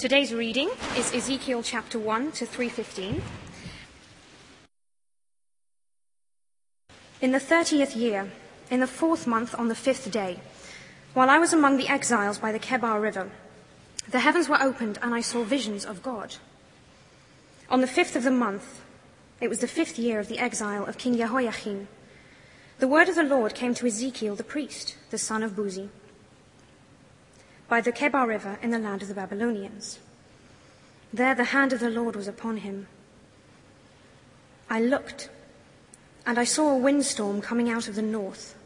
Today's reading is Ezekiel chapter 1 to 315. In the thirtieth year, in the fourth month, on the fifth day, while I was among the exiles by the Kebar River, the heavens were opened, and I saw visions of God. On the fifth of the month, it was the fifth year of the exile of King Jehoiachin, the word of the Lord came to Ezekiel the priest, the son of Buzi, by the Kebar River in the land of the Babylonians. There the hand of the Lord was upon him. I looked, and I saw a windstorm coming out of the north,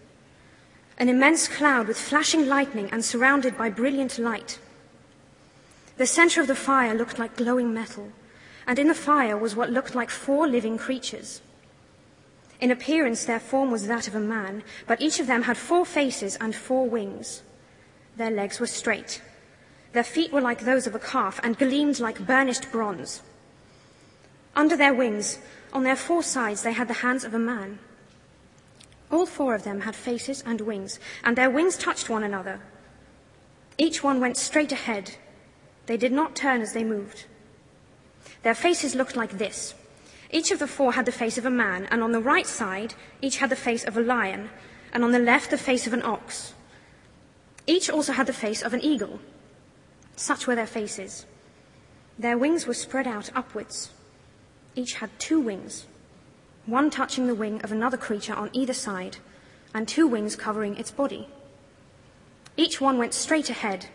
an immense cloud with flashing lightning and surrounded by brilliant light. The center of the fire looked like glowing metal, and in the fire was what looked like four living creatures. In appearance, their form was that of a man, but each of them had four faces and four wings. Their legs were straight. Their feet were like those of a calf and gleamed like burnished bronze. Under their wings, on their four sides, they had the hands of a man. All four of them had faces and wings, and their wings touched one another. Each one went straight ahead. They did not turn as they moved. Their faces looked like this. Each of the four had the face of a man, and on the right side, each had the face of a lion, and on the left, the face of an ox. Each also had the face of an eagle. Such were their faces. Their wings were spread out upwards. Each had two wings, one touching the wing of another creature on either side, and two wings covering its body. Each one went straight ahead.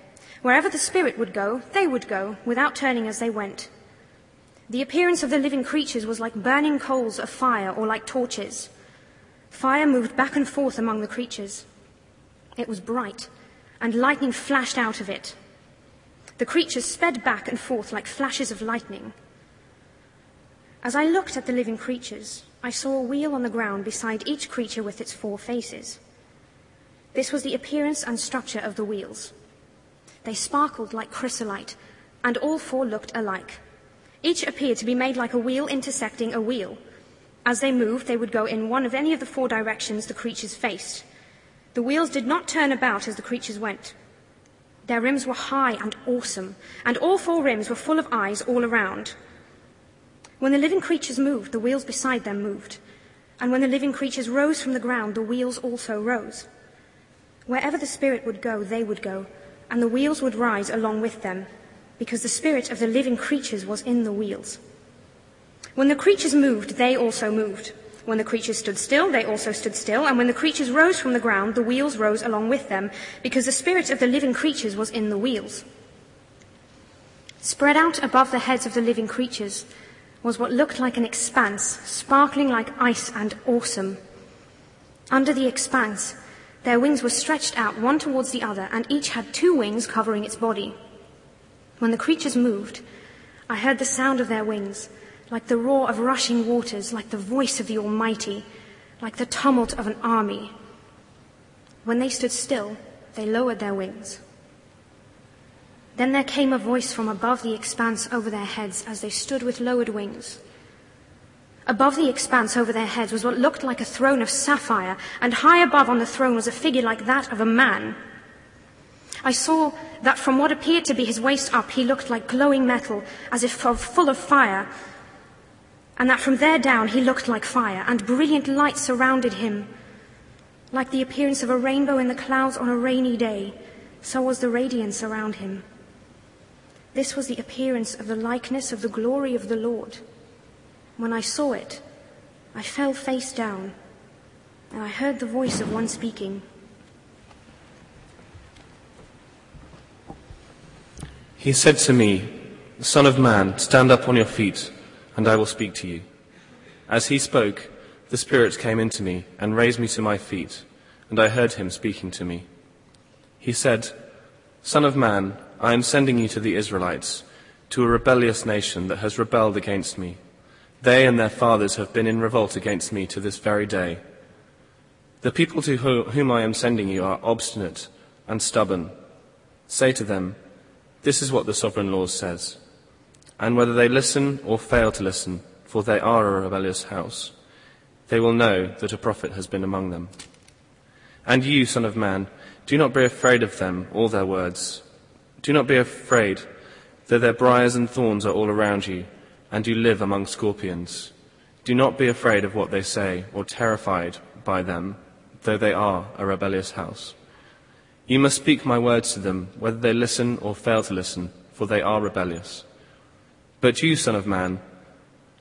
Wherever the Spirit would go, they would go, without turning as they went. The appearance of the living creatures was like burning coals of fire or like torches. Fire moved back and forth among the creatures. It was bright, and lightning flashed out of it. The creatures sped back and forth like flashes of lightning. As I looked at the living creatures, I saw a wheel on the ground beside each creature with its four faces. This was the appearance and structure of the wheels. They sparkled like chrysolite, and all four looked alike. Each appeared to be made like a wheel intersecting a wheel. As they moved, they would go in one of any of the four directions the creatures faced. The wheels did not turn about as the creatures went. Their rims were high and awesome, and all four rims were full of eyes all around. When the living creatures moved, the wheels beside them moved. And when the living creatures rose from the ground, the wheels also rose. Wherever the Spirit would go, they would go, and the wheels would rise along with them because the spirit of the living creatures was in the wheels. When the creatures moved, they also moved. When the creatures stood still, they also stood still, and when the creatures rose from the ground, the wheels rose along with them, because the spirit of the living creatures was in the wheels. Spread out above the heads of the living creatures was what looked like an expanse, sparkling like ice and awesome. Under the expanse, their wings were stretched out one towards the other, and each had two wings covering its body. When the creatures moved, I heard the sound of their wings, like the roar of rushing waters, like the voice of the Almighty, like the tumult of an army. When they stood still, they lowered their wings. Then there came a voice from above the expanse over their heads as they stood with lowered wings. Above the expanse over their heads was what looked like a throne of sapphire, and high above on the throne was a figure like that of a man. I saw that from what appeared to be his waist up, he looked like glowing metal, as if full of fire, and that from there down he looked like fire, and brilliant light surrounded him. Like the appearance of a rainbow in the clouds on a rainy day, so was the radiance around him. This was the appearance of the likeness of the glory of the Lord. When I saw it, I fell face down, and I heard the voice of one speaking. He said to me, Son of man, stand up on your feet, and I will speak to you. As he spoke, the Spirit came into me and raised me to my feet, and I heard him speaking to me. He said, Son of man, I am sending you to the Israelites, to a rebellious nation that has rebelled against me. They and their fathers have been in revolt against me to this very day. The people to whom I am sending you are obstinate and stubborn. Say to them, this is what the sovereign Lord says. And whether they listen or fail to listen, for they are a rebellious house, they will know that a prophet has been among them. And you, son of man, do not be afraid of them or their words. Do not be afraid. though their briars and thorns are all around you, and you live among scorpions. Do not be afraid of what they say, or terrified by them, though they are a rebellious house. You must speak my words to them, whether they listen or fail to listen, for they are rebellious. But you, Son of Man,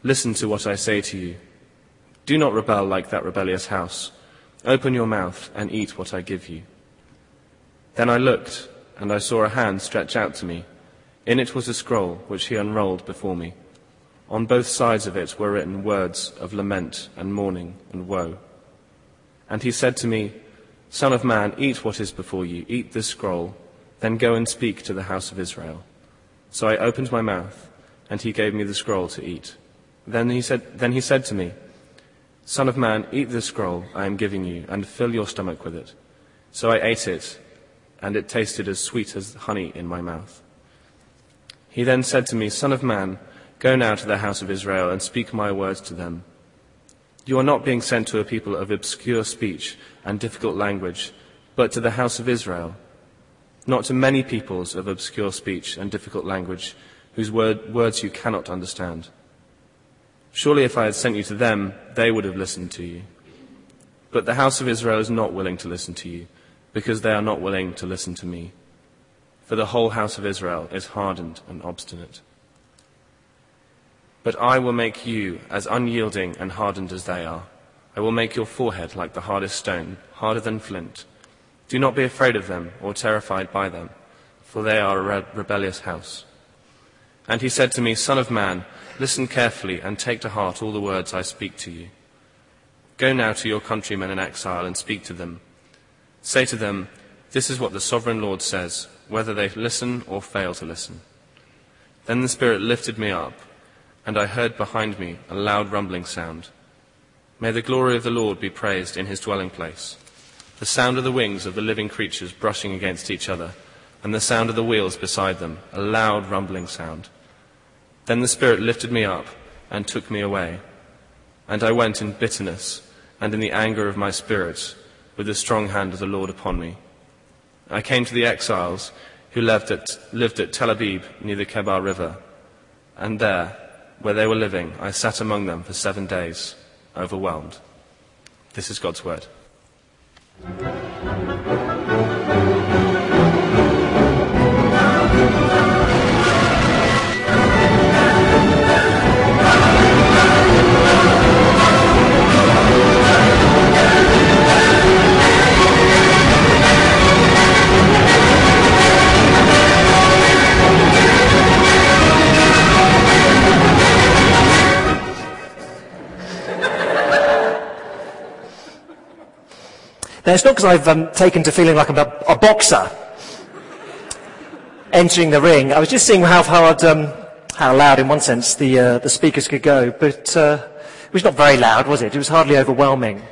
listen to what I say to you. Do not rebel like that rebellious house. Open your mouth and eat what I give you. Then I looked, and I saw a hand stretch out to me. In it was a scroll, which he unrolled before me. On both sides of it were written words of lament and mourning and woe. And he said to me, Son of man, eat what is before you, eat this scroll, then go and speak to the house of Israel. So I opened my mouth, and he gave me the scroll to eat. Then he said, then he said to me, Son of man, eat this scroll I am giving you, and fill your stomach with it. So I ate it, and it tasted as sweet as honey in my mouth. He then said to me, Son of man, go now to the house of Israel and speak my words to them. You are not being sent to a people of obscure speech and difficult language, but to the house of Israel, not to many peoples of obscure speech and difficult language, whose word, words you cannot understand. Surely if I had sent you to them, they would have listened to you. But the house of Israel is not willing to listen to you because they are not willing to listen to me. For the whole house of Israel is hardened and obstinate. But I will make you as unyielding and hardened as they are. I will make your forehead like the hardest stone, harder than flint. Do not be afraid of them or terrified by them, for they are a re- rebellious house. And he said to me, Son of man, listen carefully and take to heart all the words I speak to you. Go now to your countrymen in exile and speak to them Say to them, This is what the sovereign Lord says, whether they listen or fail to listen. Then the Spirit lifted me up, and I heard behind me a loud rumbling sound. May the glory of the Lord be praised in his dwelling place. The sound of the wings of the living creatures brushing against each other, and the sound of the wheels beside them, a loud rumbling sound. Then the Spirit lifted me up and took me away. And I went in bitterness and in the anger of my spirit with the strong hand of the Lord upon me. I came to the exiles who lived at, lived at Tel Abib near the Kebar River, and there, where they were living, I sat among them for seven days, overwhelmed. This is God's word. Now, it's not because I've um, taken to feeling like I'm a, a, boxer entering the ring. I was just seeing how hard, um, how loud, in one sense, the, uh, the speakers could go. But uh, it was not very loud, was it? It was hardly overwhelming.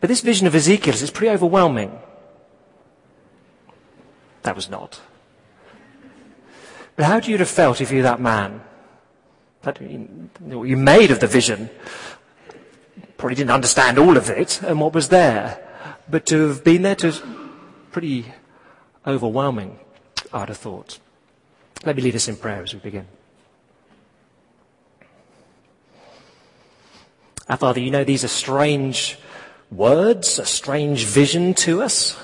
But this vision of Ezekiel is pretty overwhelming. That was not. But how do you have felt if you were that man? That you made of the vision probably didn't understand all of it and what was there, but to have been there to pretty overwhelming, I'd have thought. Let me lead us in prayer as we begin. Our Father, you know these are strange words, a strange vision to us.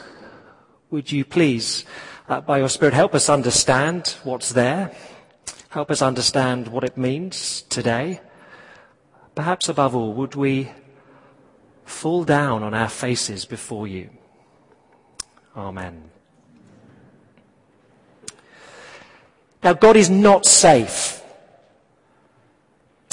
Would you please, uh, by your Spirit, help us understand what's there? Help us understand what it means today. Perhaps above all, would we fall down on our faces before you. Amen. Now, God is not safe.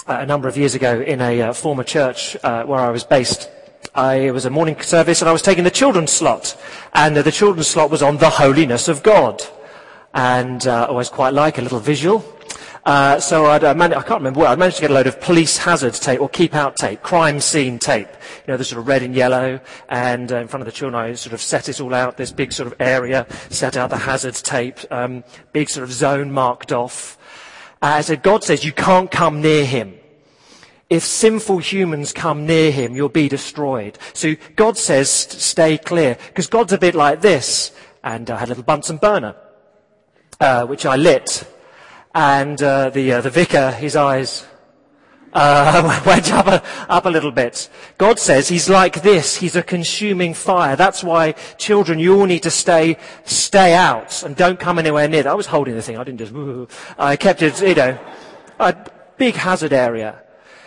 Uh, a number of years ago, in a uh, former church uh, where I was based, I, it was a morning service and I was taking the children's slot. And the children's slot was on the holiness of God. And uh, I always quite like a little visual. Uh, so I'd, uh, man- I can't remember where, I managed to get a load of police hazard tape or keep out tape, crime scene tape. You know, the sort of red and yellow. And uh, in front of the children, I sort of set it all out, this big sort of area, set out the hazard tape, um, big sort of zone marked off. Uh, so God says you can't come near him. If sinful humans come near him, you'll be destroyed. So God says stay clear. Because God's a bit like this. And I had a little Bunsen burner. uh, which I lit, and uh, the uh, the vicar, his eyes uh, went up a, up a little bit. God says he's like this. He's a consuming fire. That's why children, you all need to stay, stay out and don't come anywhere near. I was holding the thing. I didn't just, I kept it, you know, a big hazard area.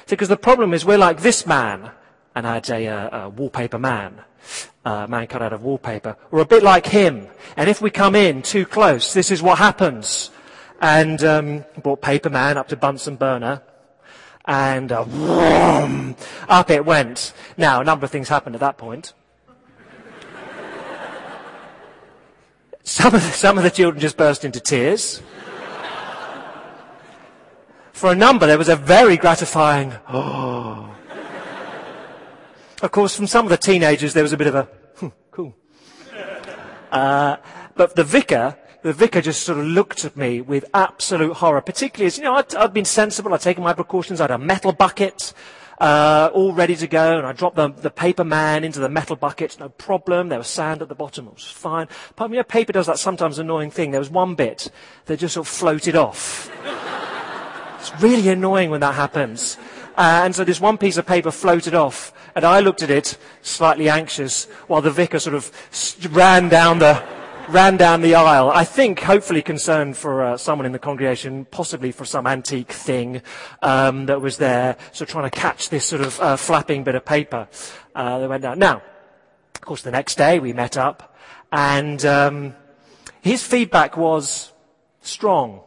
Because the problem is we're like this man, and I had a, a wallpaper man, a man cut out of wallpaper. We're a bit like him. And if we come in too close, this is what happens. And um, brought Paper Man up to Bunsen burner and uh, whoom, up it went. Now, a number of things happened at that point. Some of, the, some of the children just burst into tears. For a number, there was a very gratifying, oh. Of course, from some of the teenagers, there was a bit of a, hmm, cool. Uh, but the vicar the vicar just sort of looked at me with absolute horror, particularly as, you know, I'd, I'd been sensible, I'd taken my precautions, I had a metal bucket, uh, all ready to go, and I dropped the, the paper man into the metal bucket, no problem, there was sand at the bottom, it was fine. But, you know, paper does that sometimes annoying thing, there was one bit that just sort of floated off. it's really annoying when that happens. Uh, and so this one piece of paper floated off, and I looked at it, slightly anxious, while the vicar sort of ran down the, ran down the aisle, I think hopefully concerned for uh, someone in the congregation, possibly for some antique thing um, that was there, so trying to catch this sort of uh, flapping bit of paper uh, that went down. Now, of course, the next day we met up, and um, his feedback was strong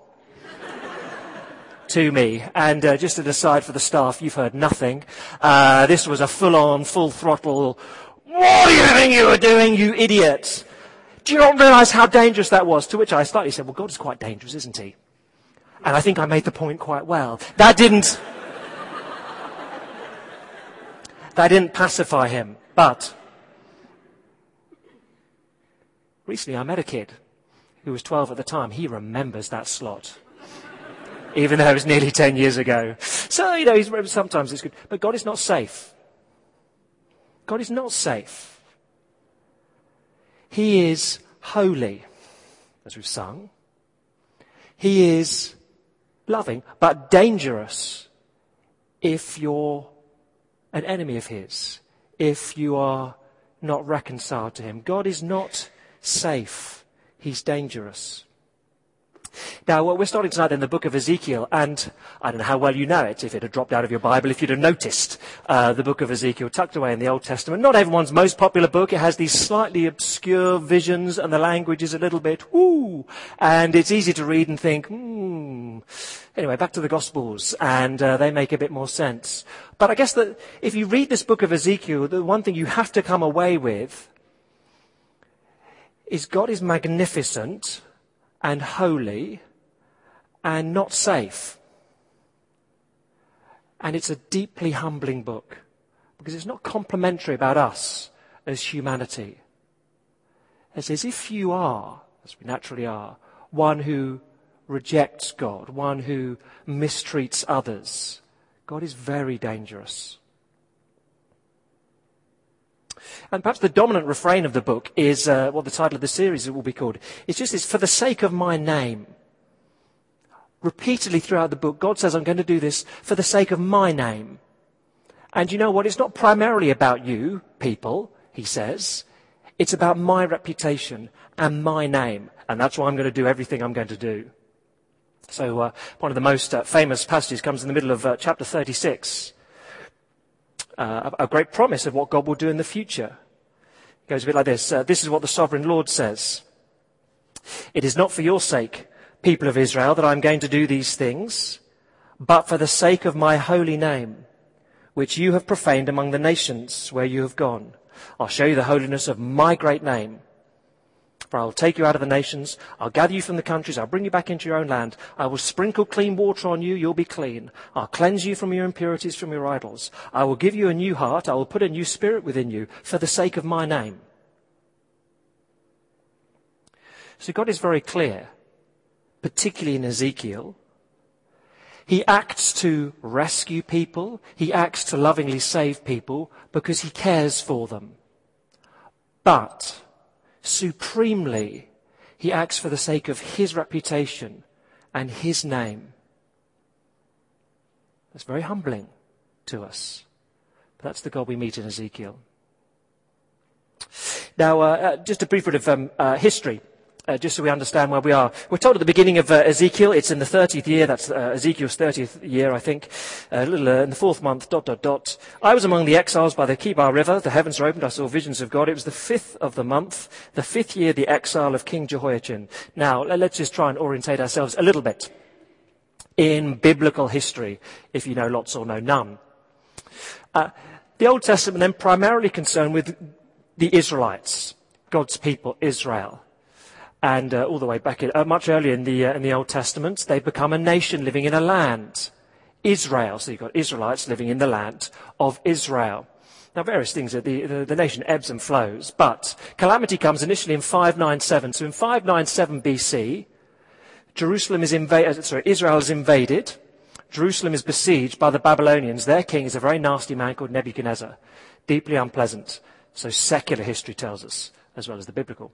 to me. And uh, just an aside for the staff, you've heard nothing. Uh, this was a full-on, full throttle. What do you think you were doing, you idiot? Do you not realize how dangerous that was? To which I slightly said, well, God is quite dangerous, isn't he? And I think I made the point quite well. That didn't, that didn't pacify him. But recently I met a kid who was 12 at the time. He remembers that slot. Even though it was nearly 10 years ago. So, you know, sometimes it's good. But God is not safe. God is not safe. He is holy, as we've sung. He is loving, but dangerous if you're an enemy of His, if you are not reconciled to Him. God is not safe. He's dangerous. Now, we're starting tonight in the book of Ezekiel, and I don't know how well you know it, if it had dropped out of your Bible, if you'd have noticed uh, the book of Ezekiel tucked away in the Old Testament. Not everyone's most popular book. It has these slightly obscure visions, and the language is a little bit, whoo, and it's easy to read and think, hmm. Anyway, back to the Gospels, and uh, they make a bit more sense. But I guess that if you read this book of Ezekiel, the one thing you have to come away with is God is magnificent and holy and not safe. And it's a deeply humbling book because it's not complimentary about us as humanity. It says, if you are, as we naturally are, one who rejects God, one who mistreats others, God is very dangerous. And perhaps the dominant refrain of the book is uh, what the title of the series will be called. It's just this, for the sake of my name. Repeatedly throughout the book, God says, I'm going to do this for the sake of my name. And you know what? It's not primarily about you, people, he says. It's about my reputation and my name. And that's why I'm going to do everything I'm going to do. So, uh, one of the most uh, famous passages comes in the middle of uh, chapter 36 uh, a great promise of what God will do in the future. It goes a bit like this. Uh, this is what the sovereign Lord says. It is not for your sake, people of Israel, that I'm going to do these things, but for the sake of my holy name, which you have profaned among the nations where you have gone. I'll show you the holiness of my great name for I will take you out of the nations. I'll gather you from the countries. I'll bring you back into your own land. I will sprinkle clean water on you. You'll be clean. I'll cleanse you from your impurities, from your idols. I will give you a new heart. I will put a new spirit within you for the sake of my name. So God is very clear, particularly in Ezekiel. He acts to rescue people. He acts to lovingly save people because he cares for them. But supremely, He acts for the sake of his reputation and his name. That's very humbling to us. But that's the God we meet in Ezekiel. Now, uh, uh, just a brief bit of um, uh, history uh, just so we understand where we are. We're told at the beginning of uh, Ezekiel, it's in the 30th year, that's uh, Ezekiel's 30th year, I think, a little uh, in the fourth month, dot, dot, dot. I was among the exiles by the Chebar River, the heavens were opened, I saw visions of God. It was the fifth of the month, the fifth year, the exile of King Jehoiachin. Now, let's just try and orientate ourselves a little bit in biblical history, if you know lots or know none. Uh, the Old Testament then primarily concerned with the Israelites, God's people, Israel and uh, all the way back in, uh, much earlier in the, uh, in the Old Testament, they become a nation living in a land. Israel. So you've got Israelites living in the land of Israel. Now, various things, the, the, the, nation ebbs and flows, but calamity comes initially in 597. So in 597 BC, Jerusalem is invaded, uh, sorry, Israel is invaded. Jerusalem is besieged by the Babylonians. Their king is a very nasty man called Nebuchadnezzar. Deeply unpleasant. So secular history tells us, as well as the biblical.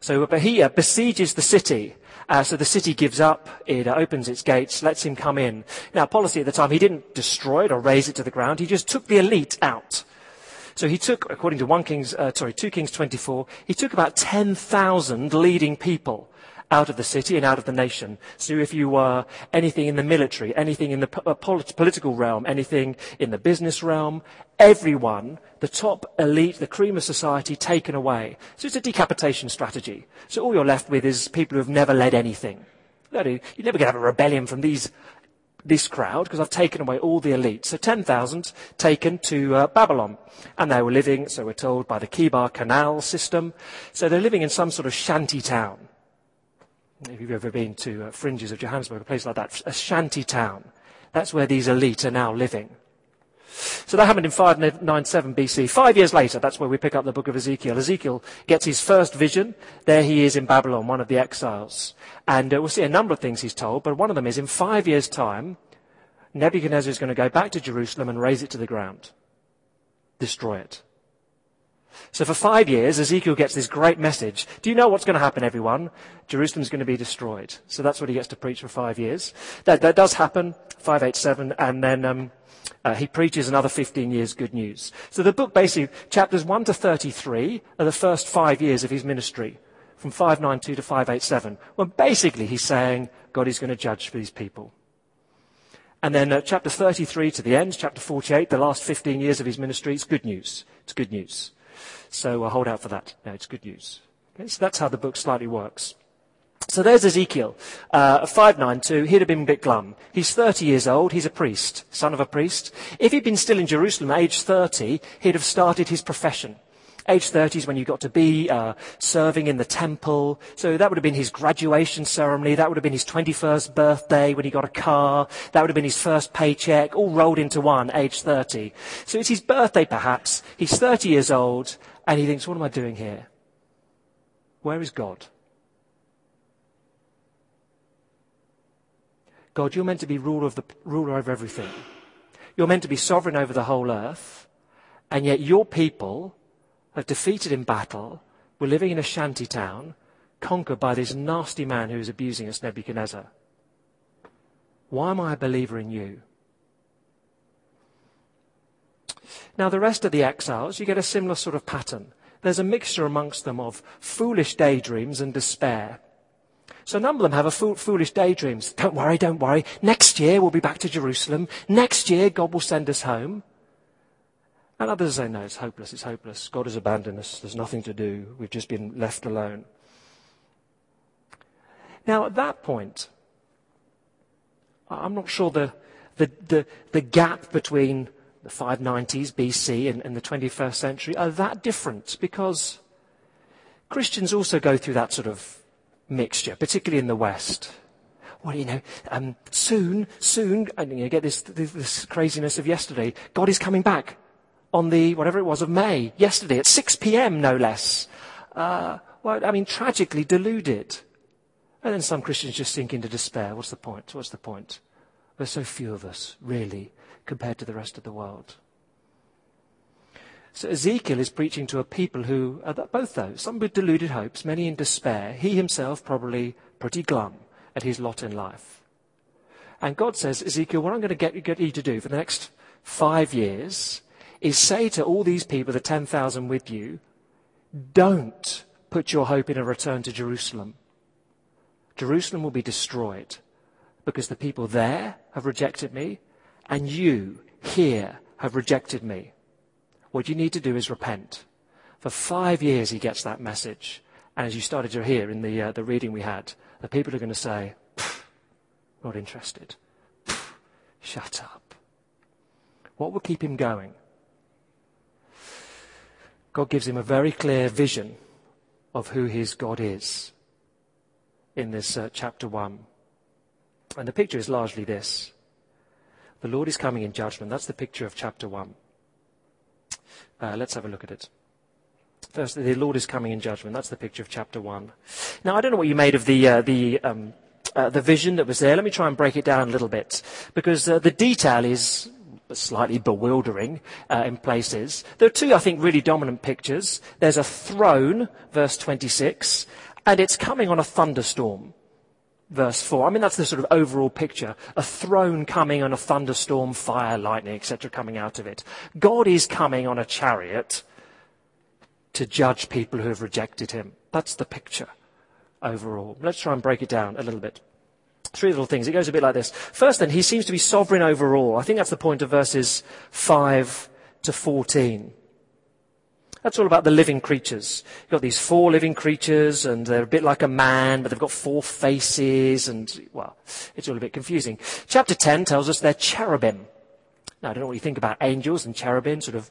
So Bahia besieges the city. Uh, so the city gives up, it uh, opens its gates, lets him come in. Now, policy at the time, he didn't destroy it or raze it to the ground. He just took the elite out. So he took, according to 1 Kings, uh, sorry, 2 Kings 24, he took about 10,000 leading people out of the city and out of the nation. So if you were anything in the military, anything in the uh, polit- political realm, anything in the business realm, everyone, the top elite, the cream of society taken away. So it's a decapitation strategy. So all you're left with is people who have never led anything. You're never going to have a rebellion from these this crowd because I've taken away all the elite. So 10,000 taken to uh, Babylon. And they were living, so we're told, by the Chebar Canal system. So they're living in some sort of shanty town if you've ever been to uh, fringes of Johannesburg, a place like that, a shanty town. That's where these elite are now living. So that happened in 597 BC. Five years later, that's where we pick up the book of Ezekiel. Ezekiel gets his first vision. There he is in Babylon, one of the exiles. And uh, we'll see a number of things he's told, but one of them is in five years' time, Nebuchadnezzar is going to go back to Jerusalem and raze it to the ground. Destroy it. So for five years, Ezekiel gets this great message. Do you know what's going to happen, everyone? Jerusalem's going to be destroyed. So that's what he gets to preach for five years. That, that does happen, 587, and then um, uh, he preaches another 15 years good news. So the book basically, chapters 1 to 33 are the first five years of his ministry, from 592 to 587. when basically he's saying God is going to judge these people. And then uh, chapter 33 to the end, chapter 48, the last 15 years of his ministry, it's good news. It's good news. So uh, hold out for that. No, it's good news. Okay, so that's how the book slightly works. So there's Ezekiel, uh, 592. He'd have been a bit glum. He's 30 years old. He's a priest, son of a priest. If he'd been still in Jerusalem, age 30, he'd have started his profession. Age 30 is when you got to be uh, serving in the temple. So that would have been his graduation ceremony. That would have been his 21st birthday when he got a car. That would have been his first paycheck, all rolled into one, age 30. So it's his birthday perhaps. He's 30 years old and he thinks, what am I doing here? Where is God? God, you're meant to be ruler, of the, ruler over everything. You're meant to be sovereign over the whole earth. And yet your people are defeated in battle. We're living in a shanty town, conquered by this nasty man who is abusing us, Nebuchadnezzar. Why am I a believer in you? Now, the rest of the exiles, you get a similar sort of pattern. There's a mixture amongst them of foolish daydreams and despair. So number of them have a fool, foolish daydreams. Don't worry, don't worry. Next year we'll be back to Jerusalem. Next year God will send us home. And others say, no, it's hopeless, it's hopeless. God has abandoned us. There's nothing to do. We've just been left alone. Now, at that point, I'm not sure the, the, the, the gap between the 590s BC and, and the 21st century are that different because Christians also go through that sort of mixture, particularly in the West. Well, you know, um, soon, soon, and you get this, this, this craziness of yesterday. God is coming back on the, whatever it was, of May, yesterday at 6 p.m., no less. Uh, well, I mean, tragically deluded. And then some Christians just sink into despair. What's the point? What's the point? There's so few of us, really, compared to the rest of the world. So Ezekiel is preaching to a people who are both those, some with deluded hopes, many in despair. He himself probably pretty glum at his lot in life. And God says, Ezekiel, what I'm going to get, get you to do for the next five years is say to all these people, the 10,000 with you, don't put your hope in a return to Jerusalem. Jerusalem will be destroyed because the people there have rejected me and you here have rejected me. What you need to do is repent. For five years he gets that message. And as you started to hear in the, uh, the reading we had, the people are going to say, not interested. Shut up. What will keep him going? God gives him a very clear vision of who his God is in this uh, chapter 1. And the picture is largely this The Lord is coming in judgment. That's the picture of chapter 1. Uh, let's have a look at it. First, the Lord is coming in judgment. That's the picture of chapter 1. Now, I don't know what you made of the, uh, the, um, uh, the vision that was there. Let me try and break it down a little bit. Because uh, the detail is slightly bewildering uh, in places. There are two, I think, really dominant pictures. There's a throne, verse 26, and it's coming on a thunderstorm, verse 4. I mean, that's the sort of overall picture. A throne coming on a thunderstorm, fire, lightning, etc., coming out of it. God is coming on a chariot to judge people who have rejected him. That's the picture overall. Let's try and break it down a little bit. Three little things. It goes a bit like this. First, then, he seems to be sovereign over all. I think that's the point of verses 5 to 14. That's all about the living creatures. You've got these four living creatures, and they're a bit like a man, but they've got four faces, and, well, it's all a bit confusing. Chapter 10 tells us they're cherubim. Now, I don't know what you think about angels and cherubim, sort of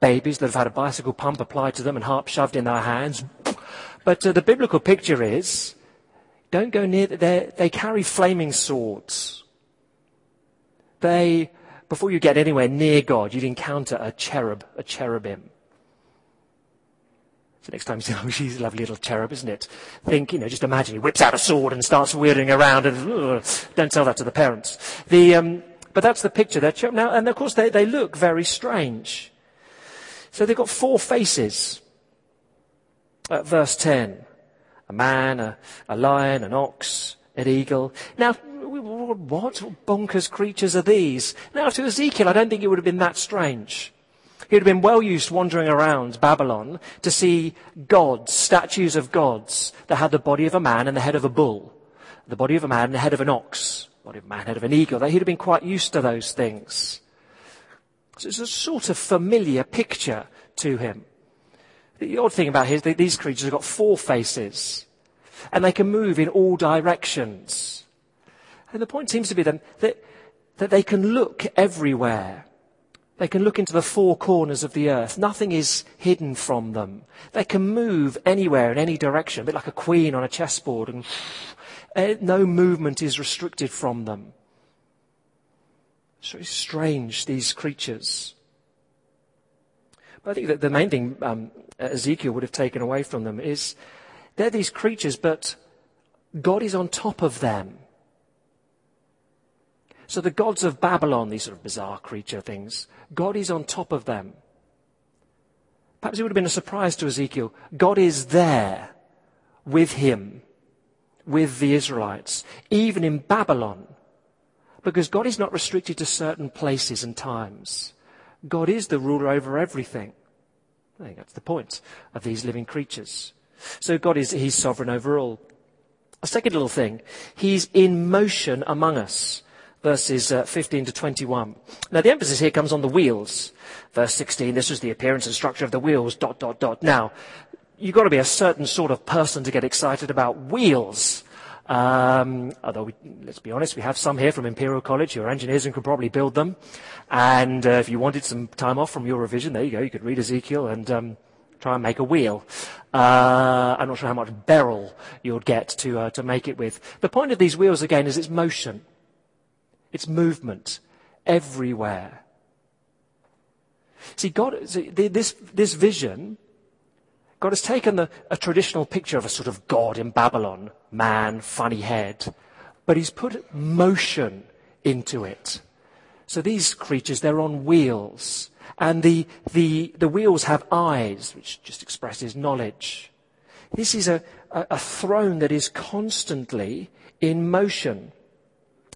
babies that have had a bicycle pump applied to them and harp shoved in their hands. But uh, the biblical picture is don't go near, they carry flaming swords. They, before you get anywhere near God, you'd encounter a cherub, a cherubim. So next time you say, oh, she's a lovely little cherub, isn't it? Think, you know, just imagine he whips out a sword and starts wielding around and ugh, don't tell that to the parents. The, um, but that's the picture. They're cherub. Now, and of course they, they look very strange. So they've got four faces. At verse 10 a man, a, a lion, an ox, an eagle. Now, what bonkers creatures are these? Now, to Ezekiel, I don't think it would have been that strange. He would have been well used wandering around Babylon to see gods, statues of gods that had the body of a man and the head of a bull, the body of a man and the head of an ox, the body of a man, head of an eagle. He'd have been quite used to those things. So it's a sort of familiar picture to him. The odd thing about his, these creatures have got four faces, and they can move in all directions. And the point seems to be then that, that they can look everywhere. They can look into the four corners of the earth. Nothing is hidden from them. They can move anywhere in any direction, a bit like a queen on a chessboard, and eh, no movement is restricted from them. It's very strange, these creatures. But I think that the main thing um, Ezekiel would have taken away from them is they're these creatures, but God is on top of them. So the gods of Babylon, these sort of bizarre creature things, God is on top of them. Perhaps it would have been a surprise to Ezekiel. God is there with him, with the Israelites, even in Babylon. Because God is not restricted to certain places and times. God is the ruler over everything. I think that's the point of these living creatures. So God is, He's sovereign over all. A second little thing, He's in motion among us. Verses uh, 15 to 21. Now the emphasis here comes on the wheels. Verse 16, this was the appearance and structure of the wheels, dot, dot, dot. Now, you've got to be a certain sort of person to get excited about wheels. Um, although, we, let's be honest, we have some here from Imperial College are engineers and could probably build them. And uh, if you wanted some time off from your revision, there you go. You could read Ezekiel and um, try and make a wheel. Uh, I'm not sure how much beryl you'd get to uh, to make it with. The point of these wheels again is its motion, its movement everywhere. See, God, see, this this vision God has taken the, a traditional picture of a sort of God in Babylon, man, funny head, but he's put motion into it. So these creatures, they're on wheels. And the, the, the wheels have eyes, which just expresses knowledge. This is a, a, a throne that is constantly in motion.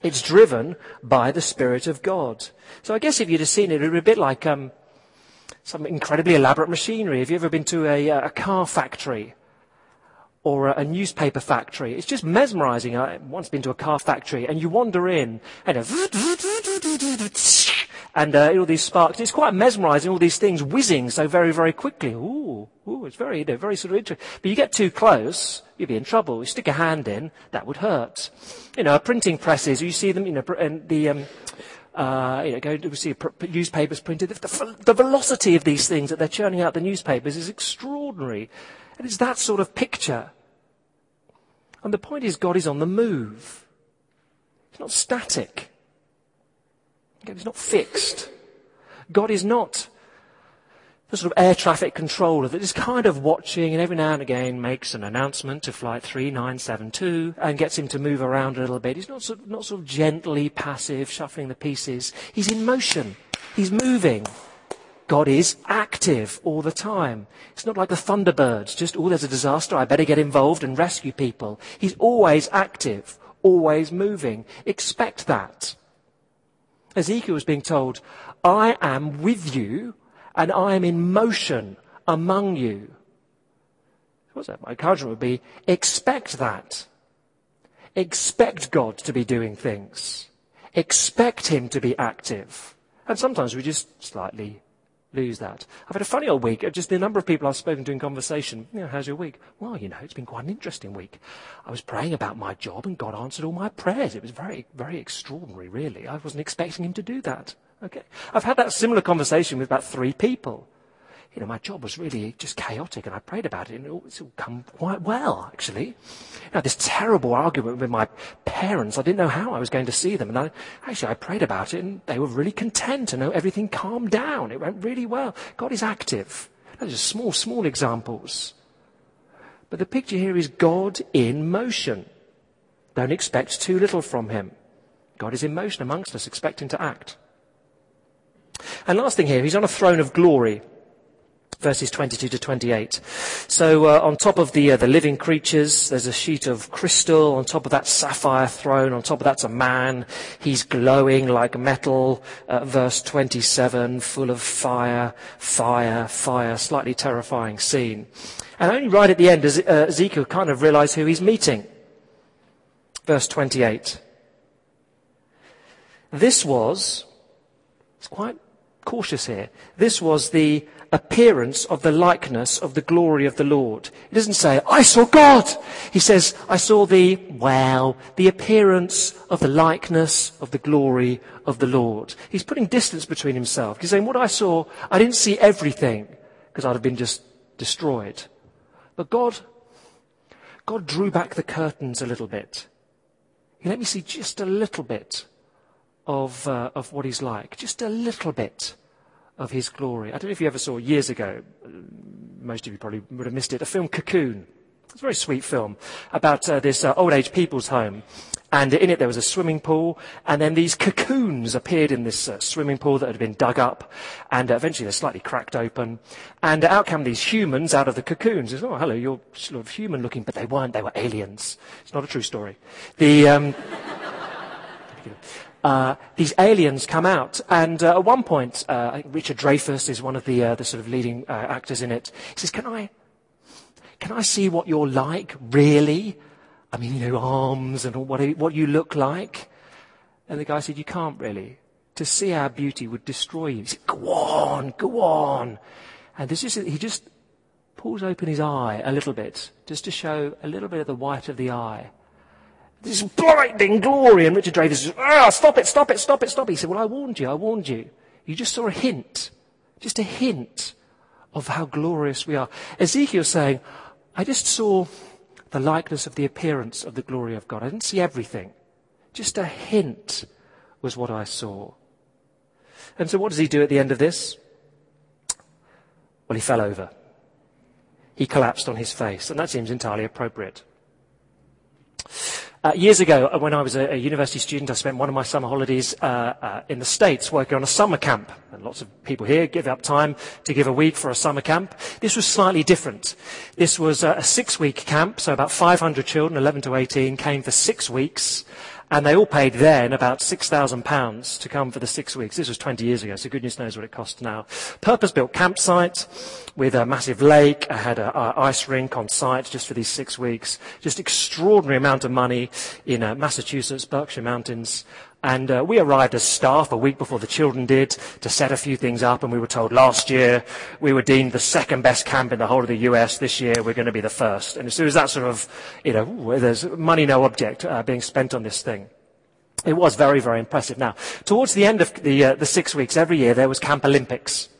It's driven by the Spirit of God. So I guess if you'd have seen it, it would be a bit like um, some incredibly elaborate machinery. Have you ever been to a, a car factory or a, a, newspaper factory? It's just mesmerizing. I once been to a car factory and you wander in and and uh, all these sparks. It's quite mesmerizing, all these things whizzing so very, very quickly. Ooh, ooh, it's very, you know, very sort of interesting. But you get too close, you'd be in trouble. You stick a hand in, that would hurt. You know, printing presses, you see them, you know, and the, um, uh, you know, go to see pr- newspapers printed. The, the velocity of these things that they're churning out the newspapers is extraordinary. And it's that sort of picture. And the point is, God is on the move. It's not static. Is not fixed. God is not the sort of air traffic controller that is kind of watching and every now and again makes an announcement to flight 3972 and gets him to move around a little bit. He's not sort of, not sort of gently passive, shuffling the pieces. He's in motion. He's moving. God is active all the time. It's not like the Thunderbirds, just, oh, there's a disaster, I better get involved and rescue people. He's always active, always moving. Expect that. Ezekiel was being told, I am with you and I am in motion among you. What's that? My encouragement would be expect that. Expect God to be doing things. Expect Him to be active. And sometimes we just slightly lose that. I've had a funny old week. Just the number of people I've spoken to in conversation. You know, how's your week? Well, you know, it's been quite an interesting week. I was praying about my job and God answered all my prayers. It was very, very extraordinary, really. I wasn't expecting him to do that. Okay. I've had that similar conversation with about three people you know, my job was really just chaotic and I prayed about it and it's all come quite well, actually. You know, this terrible argument with my parents, I didn't know how I was going to see them. And I, actually, I prayed about it and they were really content and everything calmed down. It went really well. God is active. Those are small, small examples. But the picture here is God in motion. Don't expect too little from him. God is in motion amongst us, expecting to act. And last thing here, he's on a throne of glory verses 22 to 28. So uh, on top of the uh, the living creatures, there's a sheet of crystal. On top of that sapphire throne. On top of that's a man. He's glowing like metal. Uh, verse 27, full of fire, fire, fire. Slightly terrifying scene. And only right at the end does uh, Ezekiel kind of realize who he's meeting. Verse 28. This was, it's quite cautious here. This was the appearance of the likeness of the glory of the Lord. He doesn't say, I saw God. He says, I saw the, well, the appearance of the likeness of the glory of the Lord. He's putting distance between himself. He's saying, what I saw, I didn't see everything because I'd have been just destroyed. But God, God drew back the curtains a little bit. He let me see just a little bit of, uh, of what he's like. Just a little bit of his glory. I don't know if you ever saw years ago, most of you probably would have missed it, a film Cocoon. It's a very sweet film about uh, this uh, old age people's home. And in it there was a swimming pool, and then these cocoons appeared in this uh, swimming pool that had been dug up, and uh, eventually they're slightly cracked open, and out come these humans out of the cocoons. It's, oh, hello, you're sort of human looking, but they weren't, they were aliens. It's not a true story. The, um, uh, these aliens come out. And uh, at one point, uh, I think Richard Dreyfuss is one of the, uh, the sort of leading uh, actors in it. He says, "Can I, can I see what you're like, really? I mean, you know, arms and what what you look like." And the guy said, "You can't really. To see our beauty would destroy you." He said, "Go on, go on." And this is he just pulls open his eye a little bit, just to show a little bit of the white of the eye. This blinding glory. And Richard Dreyfuss says, ah, stop it, stop it, stop it, stop it. He said, well, I warned you, I warned you. You just saw a hint, just a hint of how glorious we are. Ezekiel's saying, I just saw the likeness of the appearance of the glory of God. I didn't see everything. Just a hint was what I saw. And so what does he do at the end of this? Well, he fell over. He collapsed on his face, and that seems entirely appropriate. Uh, years ago, uh, when I was a, a, university student, I spent one of my summer holidays uh, uh, in the States working on a summer camp. And lots of people here give up time to give a week for a summer camp. This was slightly different. This was a six-week camp, so about 500 children, 11 to 18, came for six weeks. And they all paid then about £6,000 to come for the six weeks. This was 20 years ago, so goodness knows what it costs now. Purpose-built campsite with a massive lake. I had an ice rink on site just for these six weeks. Just extraordinary amount of money in uh, Massachusetts, Berkshire Mountains. And uh, we arrived as staff a week before the children did to set a few things up. And we were told last year we were deemed the second best camp in the whole of the US. This year we're going to be the first. And as soon as that sort of, you know, there's money no object uh, being spent on this thing. It was very, very impressive. Now, towards the end of the, uh, the six weeks, every year there was Camp Olympics.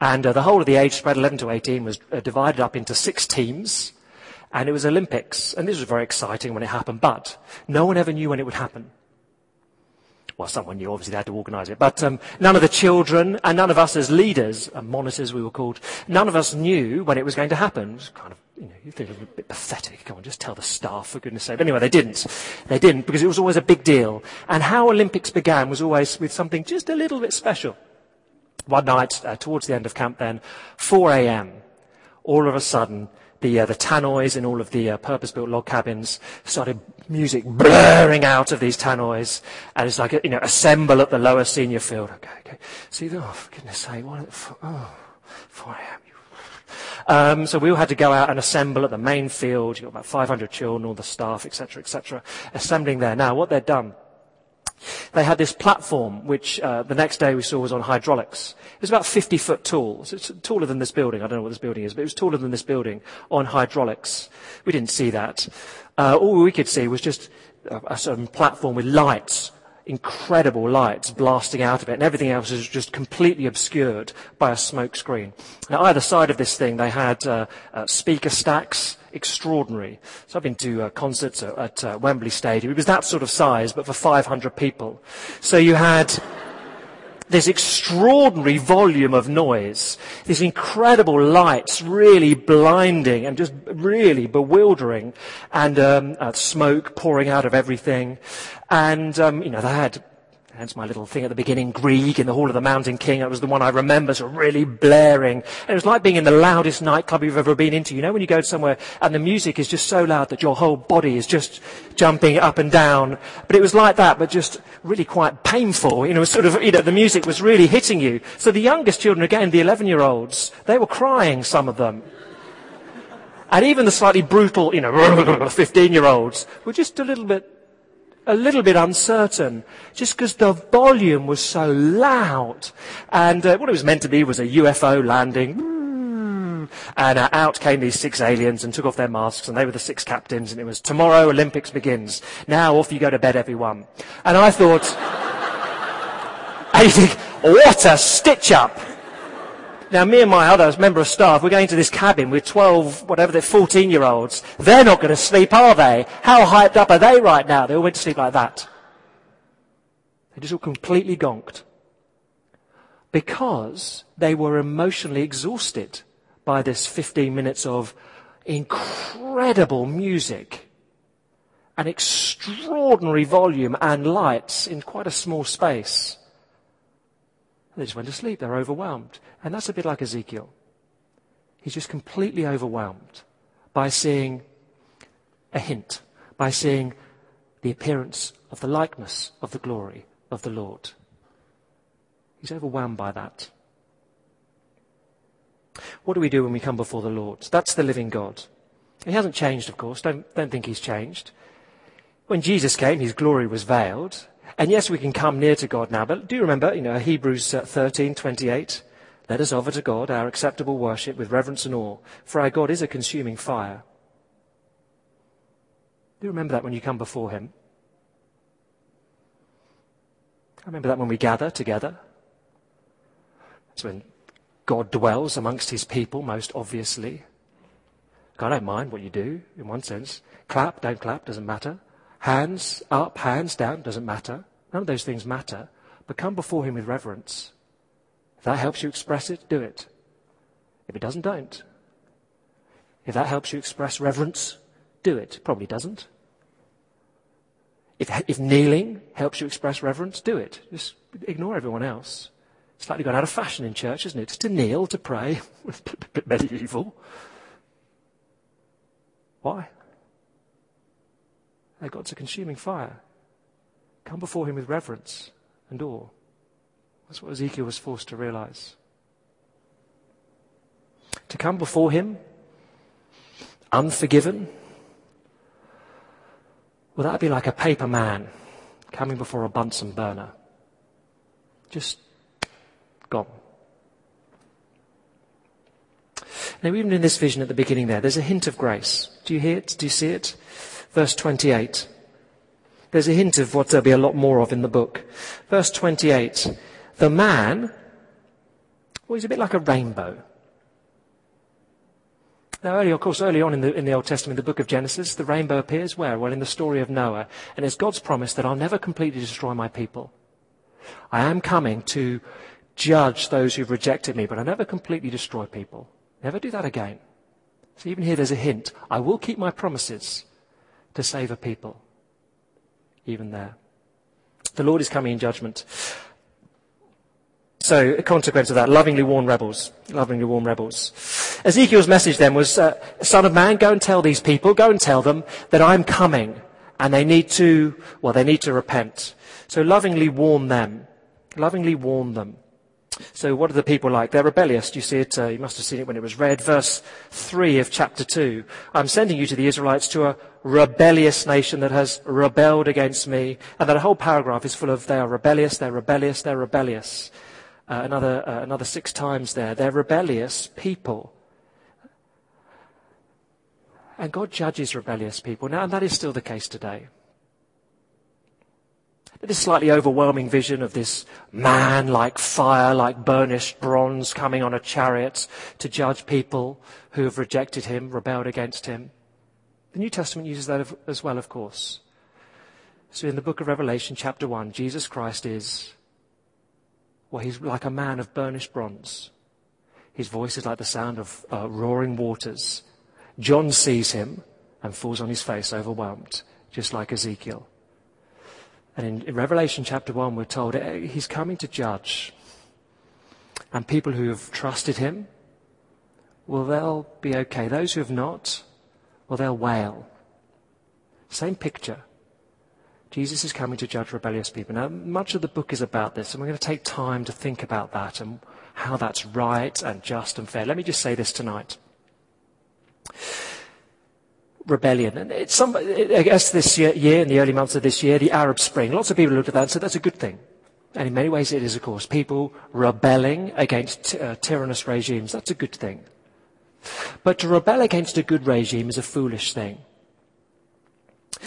And uh, the whole of the age spread 11 to 18 was uh, divided up into six teams. And it was Olympics. And this was very exciting when it happened. But no one ever knew when it would happen well, someone knew, obviously they had to organise it, but um, none of the children and none of us as leaders, and monitors we were called, none of us knew when it was going to happen. It was kind of, you know, you a bit pathetic. Come on, just tell the staff, for goodness sake. But anyway, they didn't. They didn't, because it was always a big deal. And how Olympics began was always with something just a little bit special. One night, uh, towards the end of camp then, 4 a.m., all of a sudden, the, uh, the tannoys in all of the uh, purpose-built log cabins started music blaring out of these tannoys. And it's like, you know, assemble at the lower senior field. Okay, okay. See, oh, for goodness sake, what, oh, 4 a.m. Um, so we all had to go out and assemble at the main field. You've got about 500 children, all the staff, etc., etc., assembling there. Now, what they'd done they had this platform, which uh, the next day we saw was on hydraulics. It was about 50 foot tall. So it's taller than this building. I don't know what this building is, but it was taller than this building on hydraulics. We didn't see that. Uh, all we could see was just a, a certain platform with lights incredible lights blasting out of it, and everything else is just completely obscured by a smoke screen. Now, either side of this thing, they had uh, uh, speaker stacks, extraordinary. So I've been to uh, concerts at, at uh, Wembley Stadium. It was that sort of size, but for 500 people. So you had this extraordinary volume of noise, these incredible lights, really blinding and just really bewildering, and um, uh, smoke pouring out of everything. And, um, you know, they had Hence my little thing at the beginning, Grieg in the Hall of the Mountain King. It was the one I remember, of really blaring. And it was like being in the loudest nightclub you've ever been into. You know, when you go somewhere and the music is just so loud that your whole body is just jumping up and down. But it was like that, but just really quite painful. You know, sort of, you know, the music was really hitting you. So the youngest children, again, the 11 year olds, they were crying, some of them. And even the slightly brutal, you know, 15 year olds were just a little bit a little bit uncertain, just because the volume was so loud. And uh, what it was meant to be was a UFO landing. And uh, out came these six aliens and took off their masks, and they were the six captains, and it was tomorrow Olympics begins. Now off you go to bed, everyone. And I thought, what a stitch up. Now, me and my other member of staff, we're going to this cabin with 12, whatever they're, 14 year olds. They're not going to sleep, are they? How hyped up are they right now? They all went to sleep like that. They're just all completely gonked. Because they were emotionally exhausted by this 15 minutes of incredible music and extraordinary volume and lights in quite a small space. They just went to sleep. They're overwhelmed. And that's a bit like Ezekiel. He's just completely overwhelmed by seeing a hint, by seeing the appearance of the likeness of the glory of the Lord. He's overwhelmed by that. What do we do when we come before the Lord? That's the living God. He hasn't changed, of course. Don't, don't think he's changed. When Jesus came, his glory was veiled. And yes, we can come near to God now, but do you remember, you know, Hebrews uh, 13, 28? Let us offer to God our acceptable worship with reverence and awe, for our God is a consuming fire. Do you remember that when you come before Him? I remember that when we gather together. It's when God dwells amongst His people, most obviously. I don't mind what you do, in one sense. Clap, don't clap, doesn't matter. Hands up, hands down, doesn't matter. None of those things matter. But come before Him with reverence. If that helps you express it, do it. If it doesn't, don't. If that helps you express reverence, do it. Probably doesn't. If, if kneeling helps you express reverence, do it. Just ignore everyone else. It's slightly gone out of fashion in church, isn't it? To kneel, to pray. A bit medieval. Why? God's to consuming fire. Come before him with reverence and awe. That's what Ezekiel was forced to realize. To come before him unforgiven, well, that'd be like a paper man coming before a Bunsen burner. Just gone. Now, even in this vision at the beginning there, there's a hint of grace. Do you hear it? Do you see it? Verse 28. There's a hint of what there'll be a lot more of in the book. Verse 28. The man, well, he's a bit like a rainbow. Now, early, of course, early on in the, in the Old Testament, the book of Genesis, the rainbow appears where? Well, in the story of Noah. And it's God's promise that I'll never completely destroy my people. I am coming to judge those who've rejected me, but I never completely destroy people. Never do that again. So even here there's a hint. I will keep my promises to save a people. Even there. The Lord is coming in judgment. So, a consequence of that, lovingly warn rebels. Lovingly warn rebels. Ezekiel's message then was, uh, Son of man, go and tell these people, go and tell them that I'm coming and they need to, well, they need to repent. So lovingly warn them. Lovingly warn them. So what are the people like? They're rebellious. You see it? Uh, you must have seen it when it was read. Verse 3 of chapter 2. I'm sending you to the Israelites to a rebellious nation that has rebelled against me. And that whole paragraph is full of they are rebellious, they're rebellious, they're rebellious. Uh, another, uh, another six times there. They're rebellious people. And God judges rebellious people. Now, and that is still the case today. This slightly overwhelming vision of this man like fire, like burnished bronze coming on a chariot to judge people who have rejected him, rebelled against him. The New Testament uses that as well, of course. So in the book of Revelation, chapter 1, Jesus Christ is, well, he's like a man of burnished bronze. His voice is like the sound of uh, roaring waters. John sees him and falls on his face overwhelmed, just like Ezekiel. And in, Revelation chapter 1, we're told eh, he's coming to judge. And people who have trusted him, well, they'll be okay. Those who have not, well, they'll wail. Same picture. Jesus is coming to judge rebellious people. Now, much of the book is about this, and we're going to take time to think about that and how that's right and just and fair. Let me just say this tonight rebellion. And it's some, I guess this year, year, in the early months of this year, the Arab Spring, lots of people looked at that and said that's a good thing. And in many ways it is, of course. People rebelling against uh, tyrannous regimes, that's a good thing. But to rebel against a good regime is a foolish thing.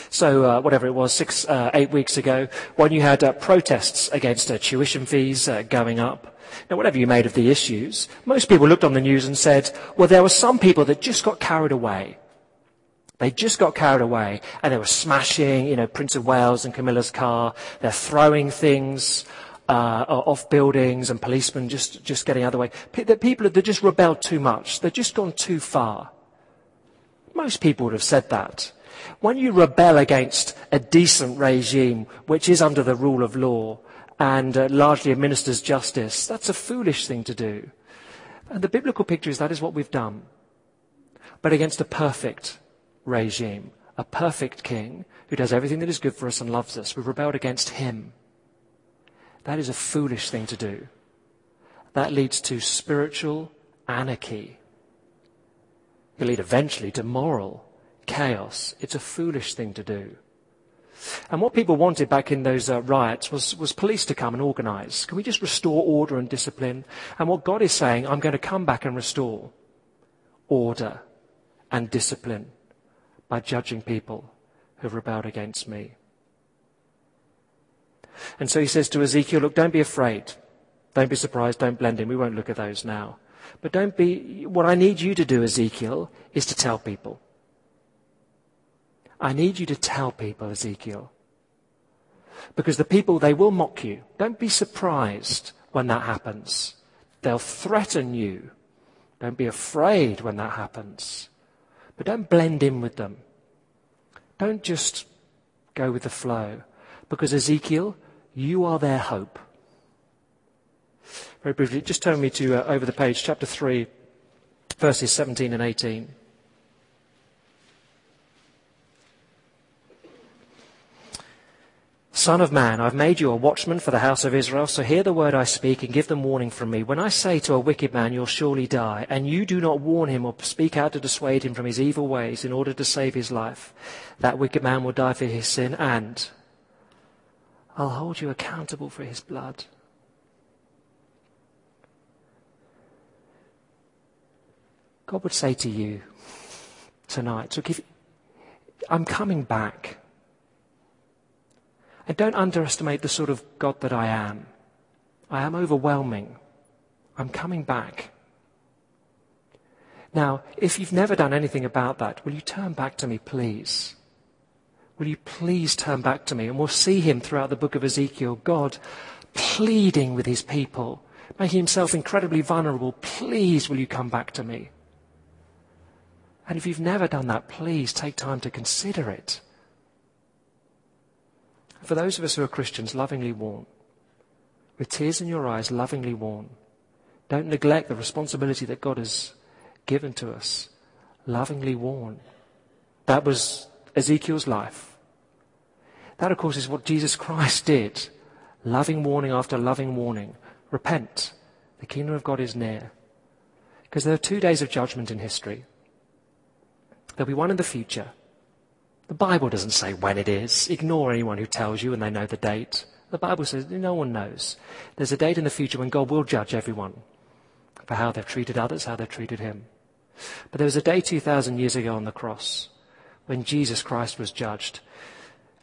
So, uh, whatever it was, six, uh, eight weeks ago, when you had uh, protests against uh, tuition fees uh, going up, now, whatever you made of the issues, most people looked on the news and said, well, there were some people that just got carried away. They just got carried away and they were smashing, you know, Prince of Wales and Camilla's car. They're throwing things uh, off buildings and policemen just, just getting out of the way. The people that just rebelled too much. They've just gone too far. Most people would have said that. When you rebel against a decent regime which is under the rule of law and uh, largely administers justice, that's a foolish thing to do. And the biblical picture is that is what we've done. But against a perfect regime, a perfect king who does everything that is good for us and loves us. We've rebelled against him. That is a foolish thing to do. That leads to spiritual anarchy. It leads eventually to moral chaos. It's a foolish thing to do. And what people wanted back in those uh, riots was, was police to come and organize. Can we just restore order and discipline? And what God is saying, I'm going to come back and restore order and discipline by judging people who've rebelled against me. And so he says to Ezekiel, look, don't be afraid. Don't be surprised. Don't blend in. We won't look at those now. But don't be, what I need you to do, Ezekiel, is to tell people. I need you to tell people, Ezekiel. Because the people, they will mock you. Don't be surprised when that happens. They'll threaten you. Don't be afraid when that happens. But don't blend in with them. Don't just go with the flow. Because Ezekiel, you are their hope. Very briefly, just turn me to uh, over the page, chapter 3, verses 17 and 18. Son of man, I've made you a watchman for the house of Israel, so hear the word I speak and give them warning from me. When I say to a wicked man, you'll surely die, and you do not warn him or speak out to dissuade him from his evil ways in order to save his life, that wicked man will die for his sin, and I'll hold you accountable for his blood. God would say to you tonight, look, if, I'm coming back. And don't underestimate the sort of God that I am. I am overwhelming. I'm coming back. Now, if you've never done anything about that, will you turn back to me, please? Will you please turn back to me? And we'll see him throughout the book of Ezekiel, God pleading with his people, making himself incredibly vulnerable. Please, will you come back to me? And if you've never done that, please take time to consider it. For those of us who are Christians, lovingly warn. With tears in your eyes, lovingly warn. Don't neglect the responsibility that God has given to us. Lovingly warn. That was Ezekiel's life. That, of course, is what Jesus Christ did. Loving warning after loving warning. Repent. The kingdom of God is near. Because there are two days of judgment in history. There'll be one in the future. The Bible doesn't say when it is. Ignore anyone who tells you and they know the date. The Bible says no one knows. There's a date in the future when God will judge everyone for how they've treated others, how they've treated Him. But there was a day 2,000 years ago on the cross when Jesus Christ was judged.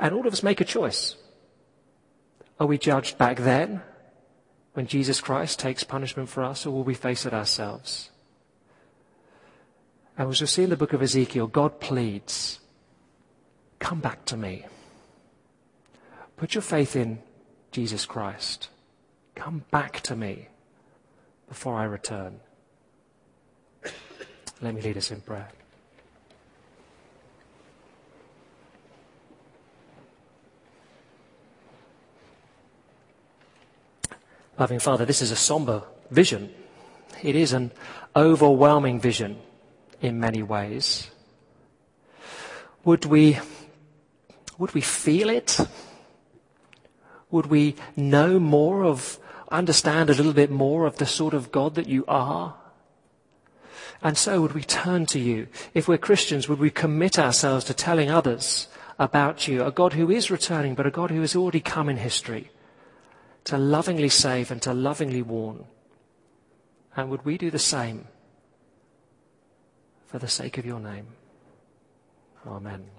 And all of us make a choice. Are we judged back then when Jesus Christ takes punishment for us, or will we face it ourselves? And as we see in the book of Ezekiel, God pleads Come back to me. Put your faith in Jesus Christ. Come back to me before I return. Let me lead us in prayer. Loving Father, this is a somber vision. It is an overwhelming vision in many ways. Would we would we feel it? Would we know more of, understand a little bit more of the sort of God that you are? And so would we turn to you? If we're Christians, would we commit ourselves to telling others about you, a God who is returning, but a God who has already come in history to lovingly save and to lovingly warn? And would we do the same for the sake of your name? Amen.